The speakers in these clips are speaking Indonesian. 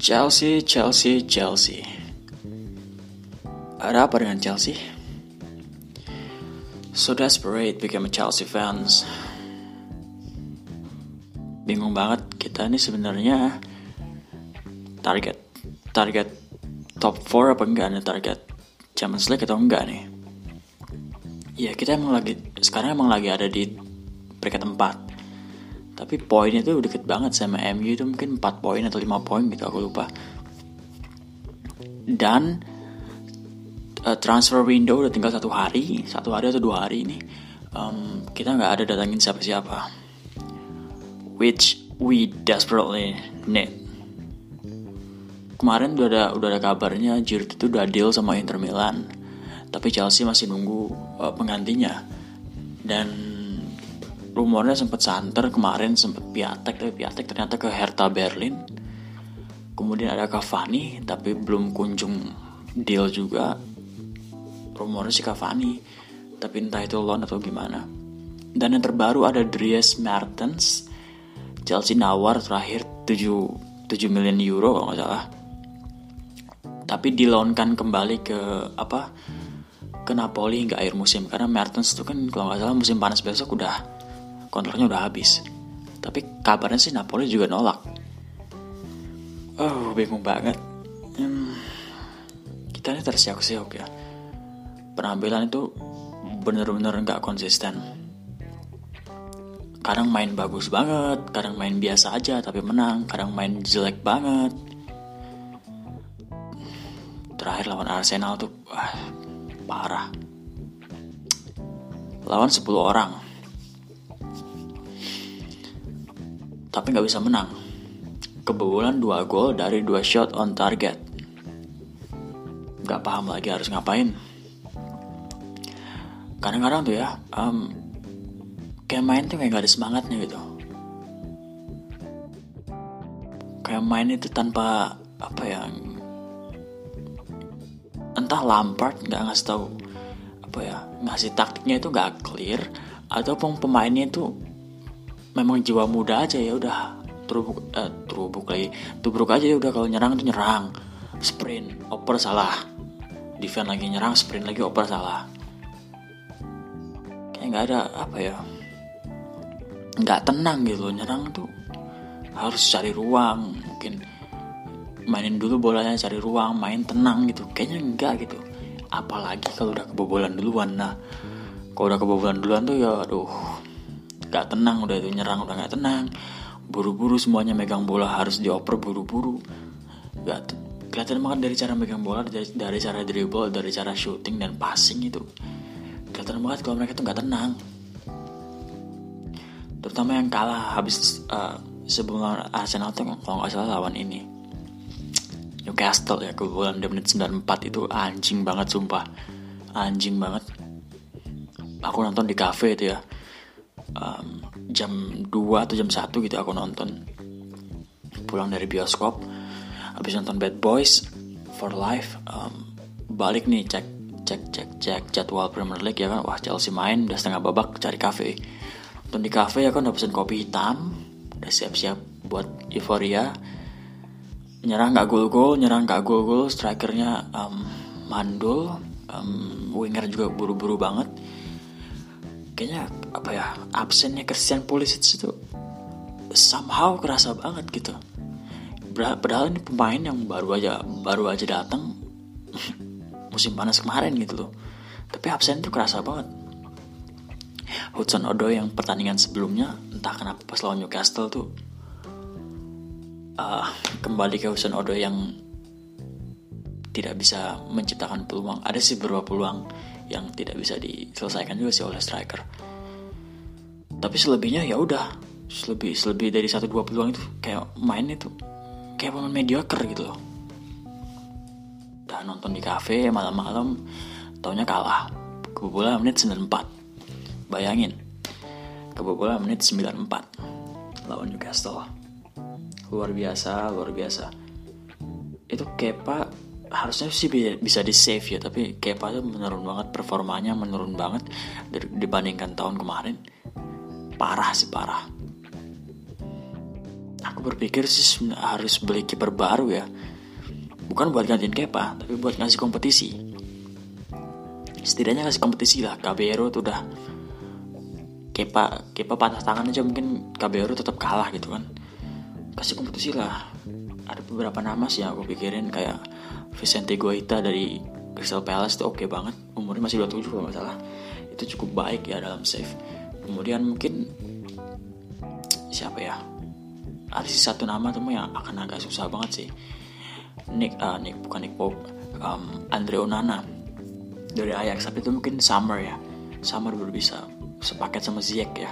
Chelsea, Chelsea, Chelsea. Ada apa dengan Chelsea? So desperate become a Chelsea fans. Bingung banget kita ini sebenarnya target target top 4 apa enggak nih target Champions League atau enggak nih? Ya kita emang lagi sekarang emang lagi ada di peringkat 4 tapi poinnya tuh deket banget sama MU itu mungkin 4 poin atau 5 poin gitu aku lupa. Dan uh, transfer window udah tinggal satu hari satu hari atau dua hari ini um, kita nggak ada datangin siapa-siapa. Which we desperately need. Kemarin udah ada udah ada kabarnya Giroud itu udah deal sama Inter Milan. Tapi Chelsea masih nunggu uh, penggantinya. Dan rumornya sempat santer kemarin sempat piatek tapi piatek ternyata ke Hertha Berlin. Kemudian ada Cavani tapi belum kunjung deal juga. Rumornya si Cavani tapi entah itu loan atau gimana. Dan yang terbaru ada Dries Mertens Chelsea nawar terakhir 7 7 miliar euro kalau nggak salah. Tapi dilonkan kembali ke apa? Ke Napoli hingga akhir musim. Karena Mertens itu kan kalau nggak salah musim panas besok udah kontraknya udah habis. Tapi kabarnya sih Napoli juga nolak. Oh, bingung banget. Hmm, kita ini tersiok-siok ya. Penampilan itu bener-bener nggak konsisten. Kadang main bagus banget, kadang main biasa aja tapi menang, kadang main jelek banget. Terakhir lawan Arsenal tuh wah, parah. Lawan 10 orang, tapi nggak bisa menang. Kebobolan dua gol dari dua shot on target. Gak paham lagi harus ngapain. Kadang-kadang tuh ya, um, kayak main tuh kayak gak ada semangatnya gitu. Kayak main itu tanpa apa ya, entah Lampard nggak ngasih tahu apa ya ngasih taktiknya itu nggak clear ataupun pemainnya itu memang jiwa muda aja ya udah terubuk eh, terubuk lagi. Tubruk aja ya udah kalau nyerang tuh nyerang. Sprint oper salah. Defend lagi nyerang sprint lagi oper salah. Kayak nggak ada apa ya nggak tenang gitu nyerang tuh harus cari ruang. Mungkin mainin dulu bolanya cari ruang main tenang gitu. Kayaknya enggak gitu. Apalagi kalau udah kebobolan duluan. Nah kalau udah kebobolan duluan tuh ya aduh gak tenang udah itu nyerang udah gak tenang. Buru-buru semuanya megang bola harus dioper buru-buru. Gak kelihatan banget dari cara megang bola dari, dari cara dribble dari cara shooting dan passing itu. Kelihatan banget kalau mereka tuh gak tenang. Terutama yang kalah habis uh, sebelum Arsenal tuh kalau nggak salah lawan ini. Newcastle ya kebobolan di menit 94 itu anjing banget sumpah. Anjing banget. Aku nonton di cafe itu ya um, jam 2 atau jam 1 gitu aku nonton. Pulang dari bioskop habis nonton Bad Boys for Life um, balik nih cek cek cek cek jadwal Premier League ya kan. Wah Chelsea main udah setengah babak cari cafe nonton di cafe ya kan udah pesen kopi hitam udah siap-siap buat euforia. Nyerang nggak gol-gol nyerang nggak gol-gol strikernya um, mandul um, winger juga buru-buru banget kayaknya apa ya absennya Christian Pulisic itu somehow kerasa banget gitu. Padahal ini pemain yang baru aja baru aja datang musim panas kemarin gitu loh. Tapi absen itu kerasa banget. Hudson Odoi yang pertandingan sebelumnya entah kenapa pas lawan Newcastle tuh uh, kembali ke Hudson Odoi yang tidak bisa menciptakan peluang. Ada sih beberapa peluang yang tidak bisa diselesaikan juga sih oleh striker. Tapi selebihnya ya udah, selebih selebih dari satu dua peluang itu kayak main itu kayak pemain mediocre gitu loh. Dan nonton di cafe malam-malam taunya kalah. Kebobolan menit 94. Bayangin. Kebobolan menit 94 lawan Newcastle. Luar biasa, luar biasa. Itu Kepa harusnya sih bisa di save ya tapi Kepa tuh menurun banget performanya menurun banget dibandingkan tahun kemarin. Parah sih parah. Aku berpikir sih harus beli kiper baru ya. Bukan buat gantiin Kepa tapi buat ngasih kompetisi. Setidaknya ngasih kompetisi lah. Caballero tuh udah Kepa Kepa patah tangan aja mungkin Caballero tetap kalah gitu kan. Kasih kompetisi lah. Ada beberapa nama sih yang aku pikirin kayak Vicente Guaita dari Crystal Palace itu oke okay banget. Umurnya masih 27 kalau nggak itu cukup baik ya dalam save. Kemudian mungkin siapa ya? Ada satu nama tuh yang akan agak susah banget sih. Nick uh, Nick bukan Nick Pope. Um, Andre Onana dari Ajax. Tapi itu mungkin Summer ya. Summer baru bisa sepaket sama Ziyech ya.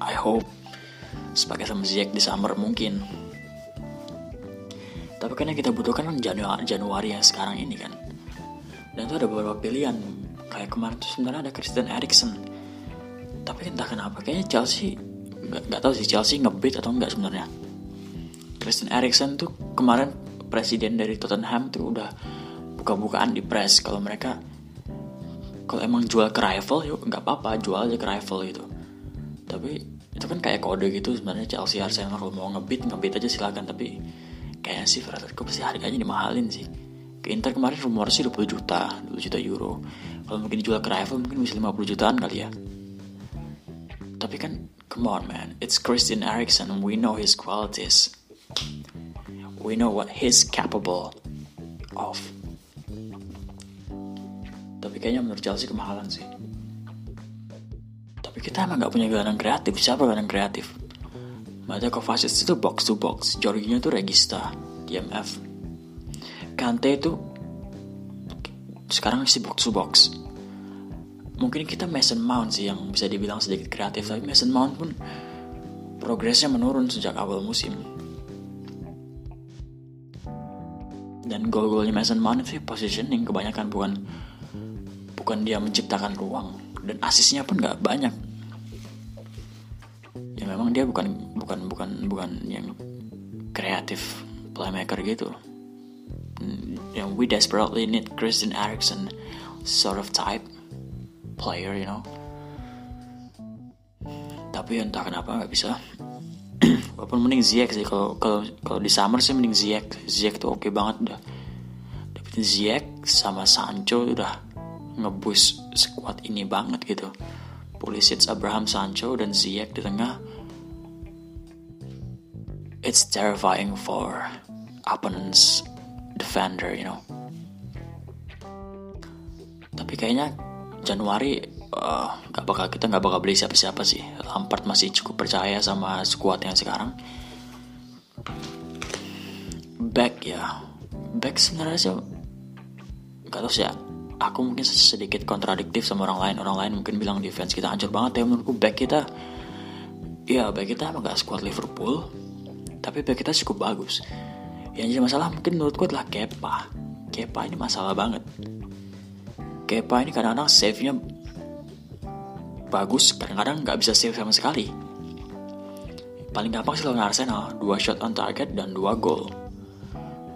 I hope sepaket sama Ziyech di Summer mungkin tapi kan yang kita butuhkan kan Januari, Januari yang sekarang ini kan. Dan itu ada beberapa pilihan. Kayak kemarin tuh sebenarnya ada Christian Eriksen. Tapi entah kenapa kayaknya Chelsea nggak nggak tahu sih Chelsea ngebit atau enggak sebenarnya. Christian Eriksen tuh kemarin presiden dari Tottenham tuh udah buka-bukaan di press kalau mereka kalau emang jual ke rival yuk nggak apa-apa jual aja ke rival gitu. Tapi itu kan kayak kode gitu sebenarnya Chelsea Arsenal kalau mau ngebit ngebit aja silakan. Tapi kayaknya sih Atletico pasti harganya dimahalin sih ke Inter kemarin rumor sih 20 juta 20 juta euro kalau mungkin dijual ke rival mungkin bisa 50 jutaan kali ya tapi kan Come on, man. It's Christian Eriksen. We know his qualities. We know what he's capable of. Tapi kayaknya menurut Chelsea kemahalan sih. Tapi kita emang gak punya gelandang kreatif. Siapa gelandang kreatif? Mata Kovacic itu box to box. Jorginho itu regista. DMF. Kante itu sekarang sih box to box mungkin kita Mason Mount sih yang bisa dibilang sedikit kreatif tapi Mason Mount pun progresnya menurun sejak awal musim dan gol-golnya Mason Mount itu positioning kebanyakan bukan bukan dia menciptakan ruang dan asisnya pun nggak banyak ya memang dia bukan bukan bukan bukan yang kreatif playmaker gitu. Yang we desperately need Christian Eriksen sort of type player you know. Tapi entah kenapa nggak bisa. Walaupun mending Ziyech sih kalau kalau kalau di summer sih mending Ziyech. Ziyech tuh oke okay banget udah. Dapetin Ziyech sama Sancho udah ngebus squad ini banget gitu. Pulisic Abraham Sancho dan Ziyech di tengah it's terrifying for opponents defender you know tapi kayaknya Januari uh, bakal kita nggak bakal beli siapa-siapa sih. Lampard masih cukup percaya sama squad yang sekarang. Back ya, back sebenarnya sih gak tau sih ya. Aku mungkin sedikit kontradiktif sama orang lain. Orang lain mungkin bilang defense kita hancur banget ya. Menurutku back kita, ya back kita emang gak squad Liverpool, tapi back kita cukup bagus. Yang jadi masalah mungkin menurutku adalah Kepa. Kepa ini masalah banget Kepa ini kadang-kadang save-nya bagus, kadang-kadang nggak bisa save sama sekali. Paling gampang sih lawan Arsenal, dua shot on target dan dua gol.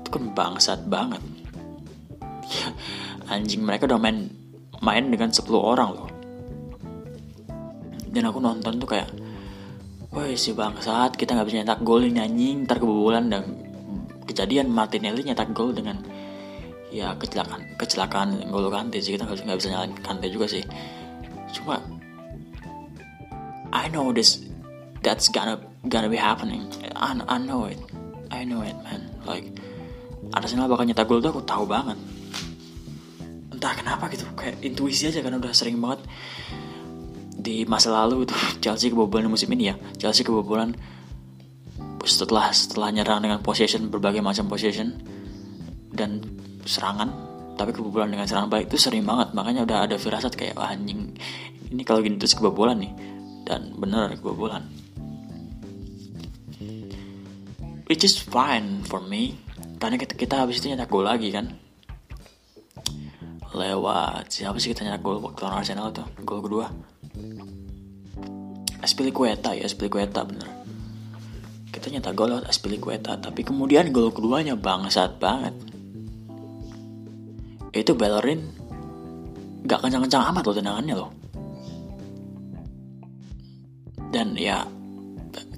Itu kan bangsat banget. Anjing mereka udah main main dengan 10 orang loh. Dan aku nonton tuh kayak, Woi si bangsat, kita nggak bisa nyetak gol ini anjing, ntar kebobolan dan kejadian Martinelli nyetak gol dengan ya kecelakaan kecelakaan Golo Kante sih. Kita nggak bisa nyalain Kante juga sih. Cuma I know this that's gonna gonna be happening. I, I know it. I know it man. Like Arsenal bakal nyetak gol tuh aku tahu banget. Entah kenapa gitu kayak intuisi aja karena udah sering banget di masa lalu itu Chelsea kebobolan musim ini ya. Chelsea kebobolan setelah setelah nyerang dengan possession berbagai macam possession dan serangan. Tapi kebobolan dengan serangan baik itu sering banget. Makanya udah ada firasat kayak Wah, anjing ini kalau gini terus kebobolan nih. Dan bener kebobolan. Which is fine for me. Karena kita, kita habis itu nyetak gol lagi kan? Lewat siapa sih kita nyetak gol waktu Arsenal tuh? Gol kedua Aspilicueta ya Aspilicueta bener. Kita nyetak gol lewat Aspilicueta tapi kemudian gol keduanya bangsat banget. Itu Bellerin gak kencang-kencang amat loh tendangannya loh. Dan ya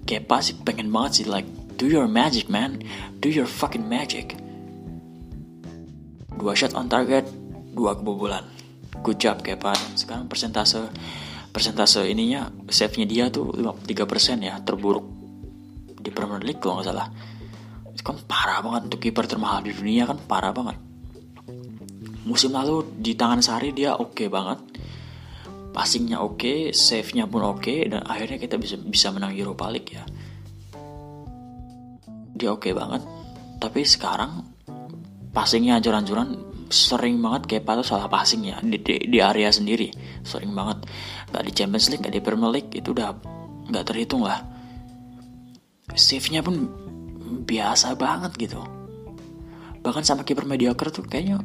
Kepa sih pengen banget sih like do your magic man. Do your fucking magic. Dua shot on target dua kebobolan. Good job Kepa sekarang persentase persentase ininya save-nya dia tuh 53% ya terburuk di Premier League kalau nggak salah. Itu kan parah banget untuk kiper termahal di dunia kan parah banget. Musim lalu di tangan Sari dia oke okay banget. Passingnya oke, okay, save-nya pun oke, okay, dan akhirnya kita bisa bisa menang Europa League ya. Dia oke okay banget, tapi sekarang passingnya ancur-ancuran sering banget kayak tuh salah passing ya di, di, di area sendiri. Sering banget. Gak di Champions League gak di Premier League itu udah nggak terhitung lah. Save-nya pun biasa banget gitu. Bahkan sama kiper mediocre tuh kayaknya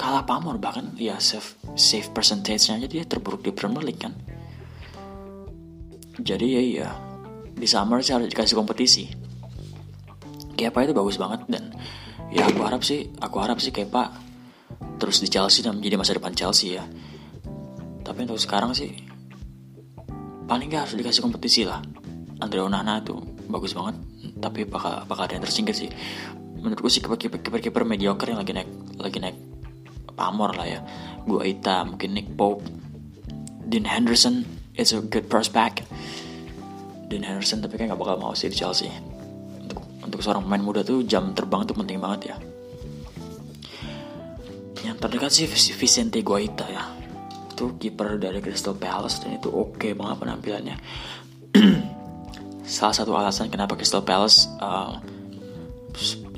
kalah pamor bahkan ya save save percentage-nya aja dia terburuk di Premier League kan. Jadi ya iya. Di summer sih harus dikasih kompetisi. Kepa itu bagus banget dan ya aku harap sih aku harap sih Kepa terus di Chelsea dan menjadi masa depan Chelsea ya. Tapi untuk sekarang sih paling gak harus dikasih kompetisi lah. Andre Onana itu bagus banget tapi bakal bakal ada yang tersingkir sih. Menurutku sih kiper kiper kiper mediocre yang lagi naik lagi naik pamor lah ya. Guaita mungkin Nick Pope Dean Henderson it's a good prospect Dean Henderson tapi kayak gak bakal mau sih di Chelsea. Untuk untuk seorang pemain muda tuh jam terbang tuh penting banget ya terdekat sih Vicente Guaita ya itu kiper dari Crystal Palace dan itu oke okay banget penampilannya salah satu alasan kenapa Crystal Palace uh,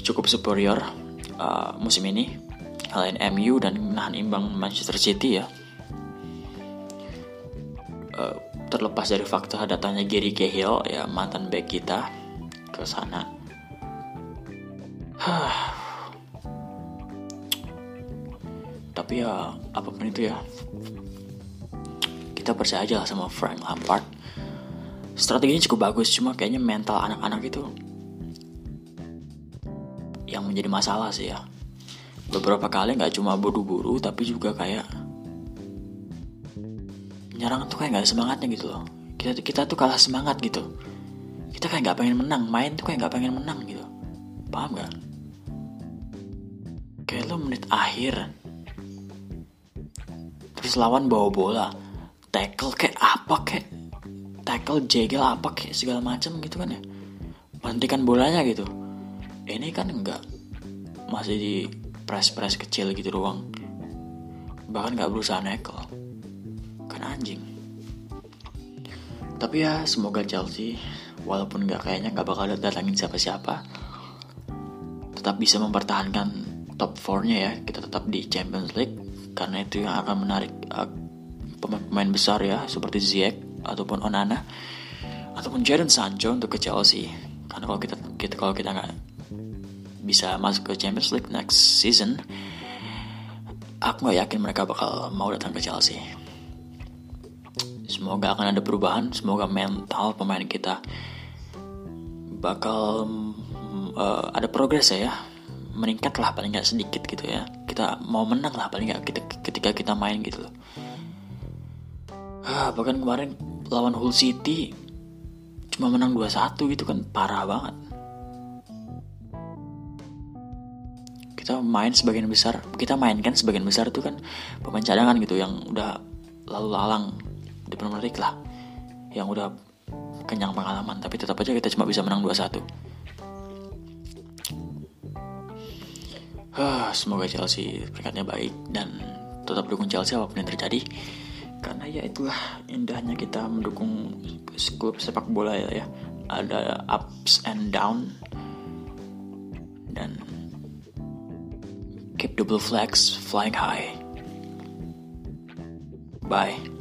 cukup superior uh, musim ini Kalian MU dan menahan imbang Manchester City ya. Uh, terlepas dari fakta datanya Gary Cahill ya mantan back kita ke sana. Tapi ya apa pun itu ya. Kita percaya aja sama Frank Lampard. Strateginya cukup bagus cuma kayaknya mental anak-anak itu yang menjadi masalah sih ya. Beberapa kali nggak cuma buru-buru tapi juga kayak nyerang tuh kayak nggak semangatnya gitu loh. Kita kita tuh kalah semangat gitu. Kita kayak nggak pengen menang main tuh kayak nggak pengen menang gitu. Paham gak kayak lo menit akhir terus lawan bawa bola. Tackle kayak apa kayak tackle jegel apa kayak segala macam gitu kan ya. Menghentikan bolanya gitu. Ini kan enggak masih di press-press kecil gitu doang. Bahkan gak berusaha nekel. Kan anjing. Tapi ya semoga Chelsea walaupun gak kayaknya gak bakal datangin siapa-siapa tetap bisa mempertahankan top 4-nya ya. Kita tetap di Champions League karena itu yang akan menarik uh, pemain-pemain besar ya seperti Ziyech ataupun Onana ataupun Jadon Sancho untuk ke Chelsea karena kalau kita kita kalau kita nggak bisa masuk ke Champions League next season, aku nggak yakin mereka bakal mau datang ke Chelsea. Semoga akan ada perubahan, semoga mental pemain kita bakal uh, ada progres ya, meningkat lah paling nggak sedikit gitu ya. Kita mau menang lah paling nggak ketika kita main gitu loh. Ah, bahkan kemarin lawan Hull City cuma menang 2-1 gitu kan parah banget. kita main sebagian besar kita mainkan sebagian besar itu kan pemain cadangan gitu yang udah lalu lalang di Premier lah yang udah kenyang pengalaman tapi tetap aja kita cuma bisa menang 2-1 huh, semoga Chelsea peringkatnya baik dan tetap dukung Chelsea apa pun yang terjadi karena ya itulah indahnya kita mendukung klub sepak bola ya, ya. ada ups and down dan Keep blue flags flying high. Bye.